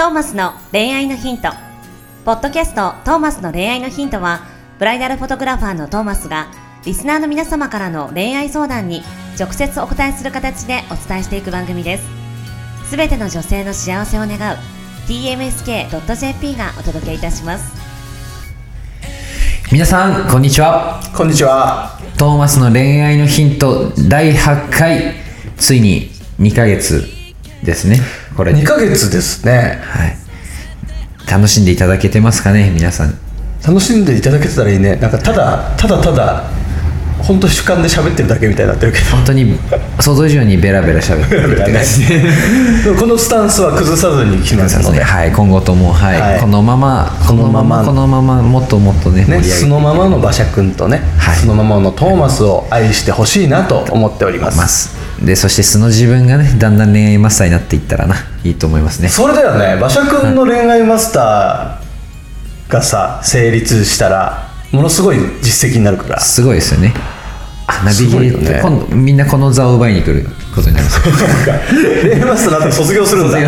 トーマスの恋愛のヒント。ポッドキャストトーマスの恋愛のヒントは、ブライダルフォトグラファーのトーマスが、リスナーの皆様からの恋愛相談に直接お答えする形でお伝えしていく番組です。すべての女性の幸せを願う tmsk.jp がお届けいたします。皆さんこんにちはこんにちは。トーマスの恋愛のヒント第8回ついに2ヶ月ですねこれ2ヶ月ですね。はい楽しんでいただけてますかね皆さん楽しんでいただけてたらいいね。なんかただただただ本当主観で喋ってるだけみたいになってるけ本当に想像以上にベラベラ喋ってるって感じで。ど。このスタンスは崩さずに来ますので。はい今後とも、はいはい。このままこのままこのまま。もっともっとねね、上げて素のままの馬車君とね、はい。素のままのトーマスを愛してほしいなと思っております。ます。でそして素の自分がねだんだん恋愛マスターになっていったらないいと思いますね。それだよね、馬車君の恋愛マスターがさ、成立したら、ものすごい実績になるから。すごいですよね。あナビゲーター、ね。今度みんなこの座を奪いに来ることになります。なんか。恋愛マスターになったら卒業するんだ。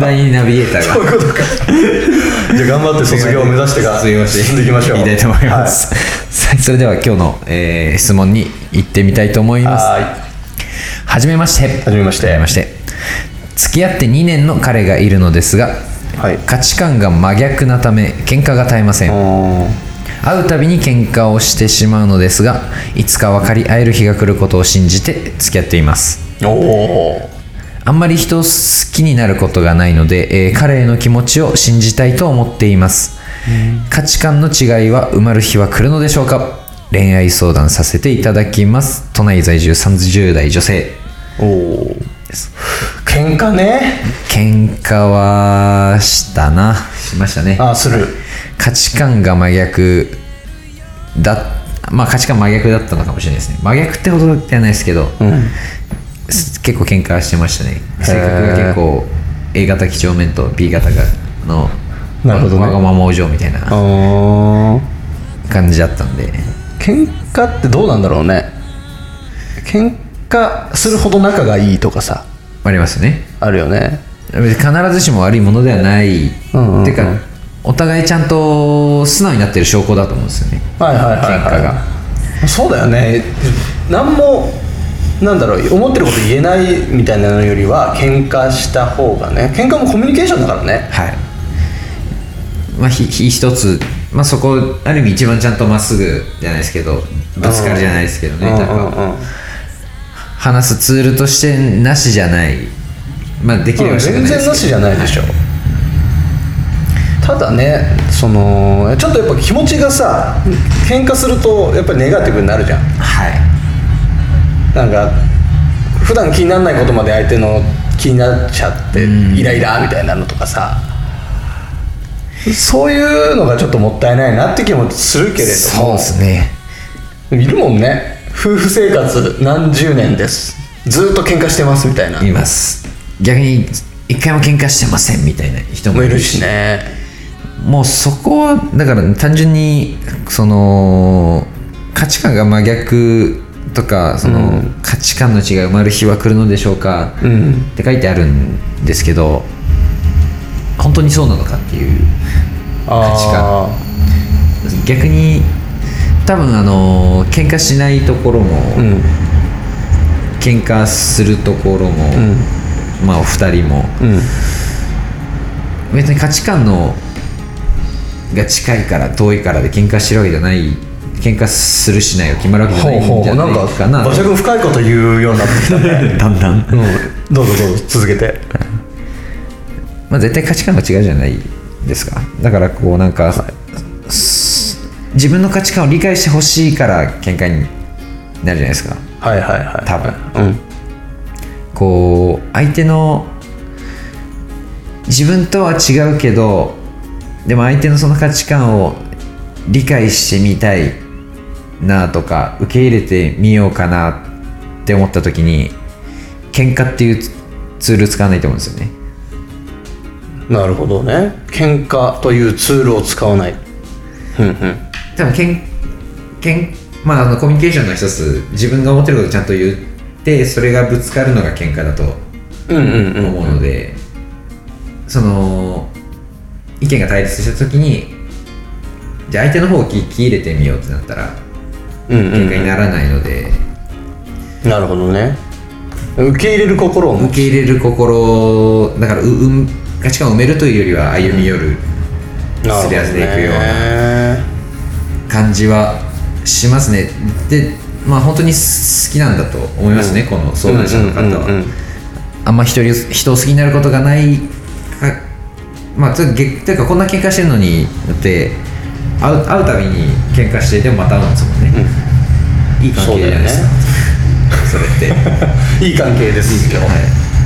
第二ナビゲーターが。そういうことか。じゃあ頑張って卒業を目指してから進んでいきましょう。いきたいと思います、さあそれでは今日の、えー質問に行ってみたいと思いはい。ます。ははじめまして。はじめまして。はじめまして。付き合って2年の彼がいるのですがはい。価値観が真逆なため喧嘩が絶えません。う会うたびに喧嘩をしてしまうのですがいつか分かり合える日が来ることを信じて付き合っていますん。おお。あんまり人を好きになることがないので、えー彼への気持ちを信じたいと思っています、価値観の違いは埋まる日は来るのでしょうか？恋愛相談させていただきます都内在住30代女性おお。喧嘩ね。喧嘩はしたなしましたねあ、する。価値観が真逆だまあ価値観真逆だったのかもしれないですね。真逆ってほどではないですけど、うん。す結構喧嘩してましたね。性格が結構 A 型几帳面と B 型がのなるほどね。わがままお嬢みたいな感じだったんで。喧嘩ってどうなんだろうね。喧嘩するほど仲がいいとかさ、ありますね。あるよね。必ずしも悪いものではない、うんうんうん。っていうかお互いちゃんと素直になってる証拠だと思うんですよね。はいはいはい、はい。喧嘩が。そうだよね。何も、なんだろう、思ってること言えないみたいなのよりは、喧嘩した方がね、喧嘩もコミュニケーションだからね。はい。まあひひ一つ。まあそこある意味一番ちゃんとまっすぐじゃないですけどぶつかるじゃないですけどね、うん。なんかうんうん話すツールとしてなしじゃない。まあできればしたくないですけど全然なしじゃないでしょ、ただねそのちょっとやっぱ気持ちがさ喧嘩するとやっぱりネガティブになるじゃん。はい。なんか普段気にならないことまで相手の気になっちゃってイライラみたいなのとかさ。そういうのがちょっともったいないなって気もするけれどそうもですね。いるもんね。夫婦生活何十年です。ずっと喧嘩してますみたいな。います。逆に一回も喧嘩してませんみたいな人ももいるいるししねもうそこはだから単純にその価値観が真逆とかその、価値観の違いが埋まる日は来るのでしょうか、うん。って書いてあるんですけど本当にそうなのかっていう価値観。あ逆に多分あの喧嘩しないところも、ーうん。喧嘩するところも、うん。まあお二人も。うん。別に価値観のが近いから遠いからで喧嘩してるわけじゃない喧嘩するしないが決まるわけじゃないんじゃないかかな馬深いこと言うようになってきたね。だんだん、うん。どうぞどうぞ続けて。まあ、絶対価値観が違うじゃないですか。だからこうなんか、す自分の価値観を理解してほしいから喧嘩になるじゃないですか。はいはいはい。多分。うん。こう相手の自分とは違うけどでも相手のその価値観を理解してみたいなとか受け入れてみようかなって思った時に喧嘩っていうツール使わないと思うんですよね。なるほどね。喧嘩というツールを使わない。うんうん。多分けんけんまああのコミュニケーションの一つ自分が思ってることをちゃんと言ってそれがぶつかるのが喧嘩だとうんうんうん。思うので、その意見が対立した時にじゃあ相手の方を聞き入れてみようってなったらうんうん喧嘩にならないので、なるほどね。受け入れる心を持受け入れる心だからううん価値観を埋めるというよりは歩み寄る。すり合わせていくような。な感じはしますね。でまあ本当に好きなんだと思いますね、この相談者の方は、うんうんうんうん。あんま人に人を好きになることがないかまあとげというかこんな喧嘩してるのにだって会う会うたびに喧嘩してでもまた会うんですもんね、いい関係じゃないですか。そ,、れって。いい関係ですよ、はい、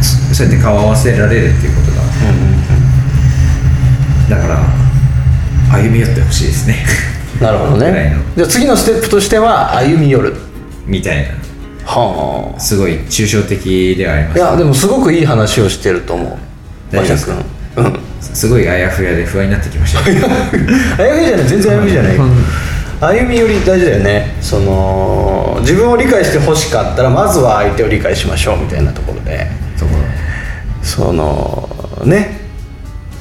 そそうやって顔を合わせられるっていうことが、だから歩み寄ってほしいですね。なるほどね。の。じゃあ次のステップとしては歩み寄る。みたいな。はあ。すごい抽象的ではあります。いやでもすごくいい話をしてると思う。大丈君。うんすごいあやふやで不安になってきましたね歩みじゃない全然歩みじゃない。歩み寄り大事だよね。その自分を理解してほしかったらまずは相手を理解しましょうみたいなところで。そのね。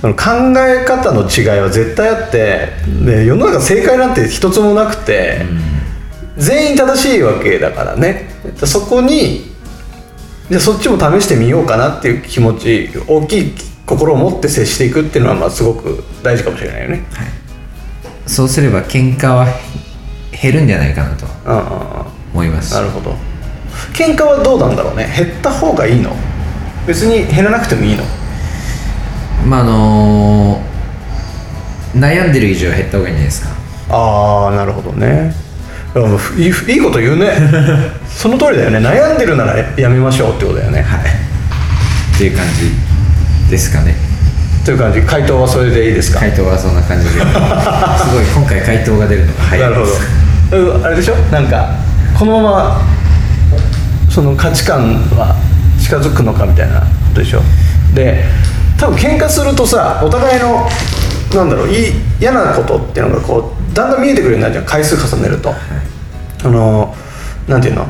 考え方の違いは絶対あってで世の中正解なんて一つもなくて、全員正しいわけだからね。そこにじゃあそっちも試してみようかなっていう気持ち大きい心を持って接していくっていうのはまあすごく大事かもしれないよね。そうすれば喧嘩は減るんじゃないかなと思います。なるほど。喧嘩はどうなんだろうね。減った方がいいの？別に減らなくてもいいの？まああの悩んでる以上は減った方がいいんじゃないですか。ああなるほどね。いいいいこと言うね。その通りだよね。悩んでるならやめましょうってことだよね。はい。っていう感じですかね。という感じ。回答はそれでいいですか、回答はそんな感じで。すごい今回回答が出るのが早ないるほですど。うんあれでしょ？なんかこのままその価値観は近づくのかみたいなことでしょ？で多分喧嘩するとさお互いのなんだろういい嫌なことっていうのがこうだんだん見えてくるようになるじゃん。回数重ねると、あのなんていうの？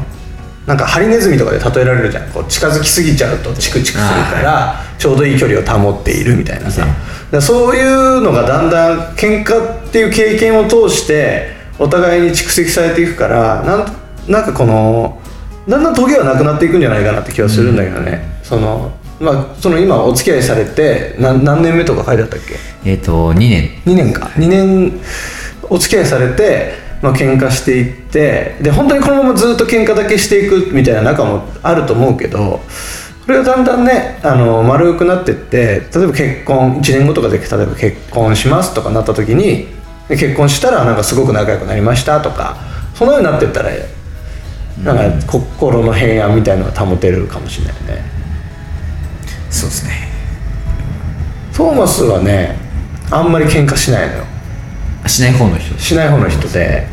なんかハリネズミとかで例えられるじゃん。こう近づきすぎちゃうとチクチクするからちょうどいい距離を保っているみたいなさ、はいだそういうのがだんだん喧嘩っていう経験を通してお互いに蓄積されていくからなんなんかこのだんだんトゲはなくなっていくんじゃないかなって気はするんだけどね、そのまあその今お付き合いされて何何年目とか書いてあったっけ？えっ、と2年。2年か。2年お付き合いされて、まあ喧嘩していってで本当にこのままずっと喧嘩だけしていくみたいな仲もあると思うけどこれがだんだんねあの丸くなってって例えば結婚1年後とかで例えば結婚しますとかなった時にで結婚したらなんかすごく仲良くなりましたとかそのようになってったらなんか心の平安みたいなのが保てるかもしれないね。そうですね。トーマスはねあんまり喧嘩しないのよしない方の人。しない方の人で。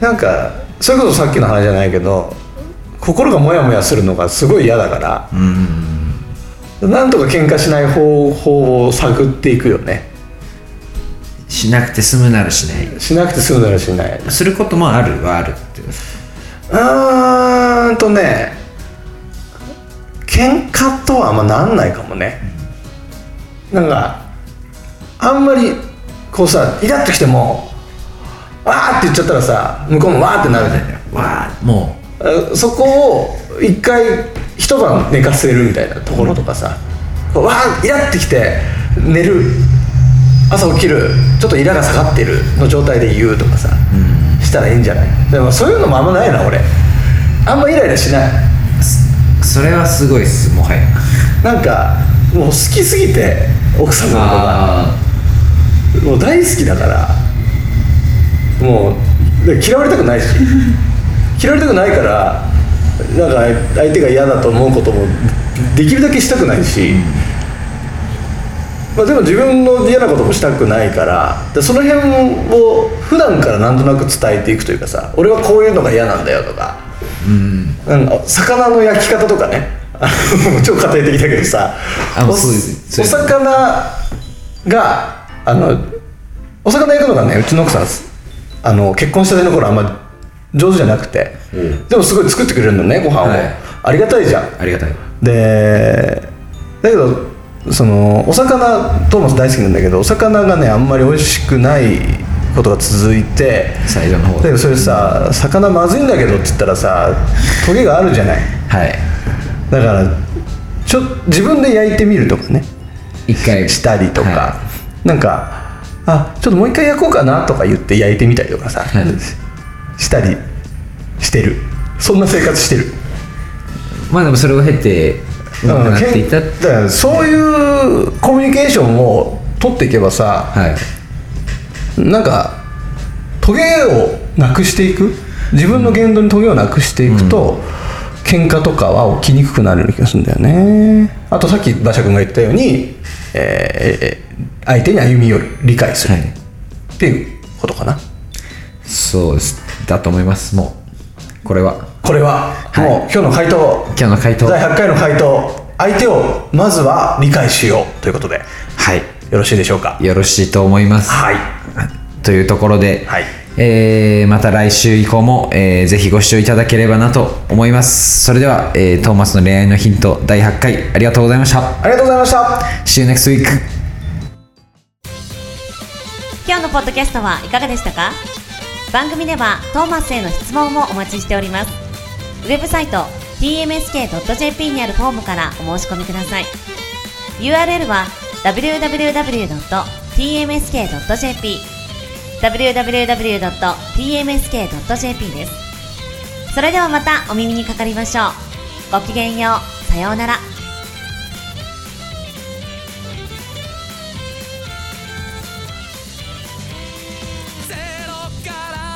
なんかそれこそさっきの話じゃないけど心がモヤモヤするのがすごい嫌だからうん。なんとか喧嘩しない方法を探っていくよね。しなくて済むならしない。しなくて済むならしない。することもあるはあるっていう。うーんとね喧嘩とはあんまなんないかもね。なんかあんまりこうさイラッときてもわーって言っちゃったらさ向こうもわーってなるじゃん。わあもあそこを一回一晩寝かせるみたいなところとかさ、わあイラってきて寝る。朝起きる。ちょっとイラが下がってるの状態で言うとかさ、したらいいんじゃない？でもそういうのもあんまないな俺。あんまイライラしない。うそれはすごいっすもはや。なんかもう好きすぎて奥さんのことがあもう大好きだからもうで嫌われたくないし。嫌われたくないからなんか相手が嫌だと思うこともできるだけしたくないし、まあ、でも自分の嫌なこともしたくないからでその辺を普段からなんとなく伝えていくというかさ俺はこういうのが嫌なんだよとかうん。なんか魚の焼き方とかね。超家庭的だけどさお魚があのお魚焼くのがねうちの奥さんあの結婚したての頃あんま上手じゃなくて、でもすごい作ってくれるのねご飯を、はい。ありがたいじゃん。ありがたい。でだけどそのお魚トーマス大好きなんだけどお魚がねあんまり美味しくないことが続いて最後の方だけどそれさ魚まずいんだけどって言ったらさトゲがあるじゃない。はい。だからちょ自分で焼いてみるとかね。一回。したりとか、はなんかあちょっともう一回焼こうかなとか言って焼いてみたりとかさ、はい。したりしてる。そんな生活してる。まあでもそれを経てっていった。けんだからそういうコミュニケーションを取っていけばさはい。なんかトゲをなくしていく？自分の言動にトゲをなくしていくと、喧嘩とかは起きにくくなる気がするんだよね。あとさっき馬車君が言ったように、えー相手に歩み寄る理解する、はい。っていうことかな。そうですだと思います。もうこれは。これは、はい。もう今日の回答。今日の回答。第8回の回答。相手をまずは理解しよう。ということで。はい。よろしいでしょうか。よろしいと思います。はい。というところで、はいえーまた来週以降も、えーぜひご視聴いただければなと思います。それでは、えートーマスの恋愛のヒント第8回ありがとうございました。ありがとうございました。See you next week 今日のポッドキャストはいかがでしたか？番組ではトーマスへの質問もお待ちしております。ウェブサイト tmsk.jp にあるフォームからお申し込みください。URL は www.tmsk.jp www.tmsk.jp です。それではまたお耳にかかりましょう。ごきげんよう。さようなら。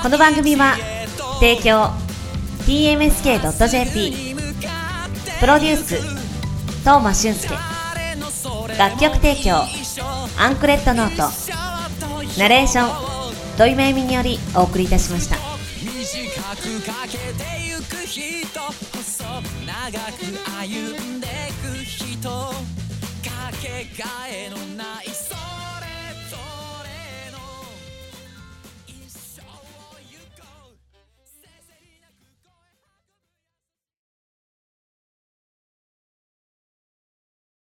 この番組は提供 tmsk.jp プロデュース東間俊介楽曲提供アンクレットノートナレーション土井めいみによりお送りいたしました。短くかけてゆく人細長く歩んでく人かけがえのない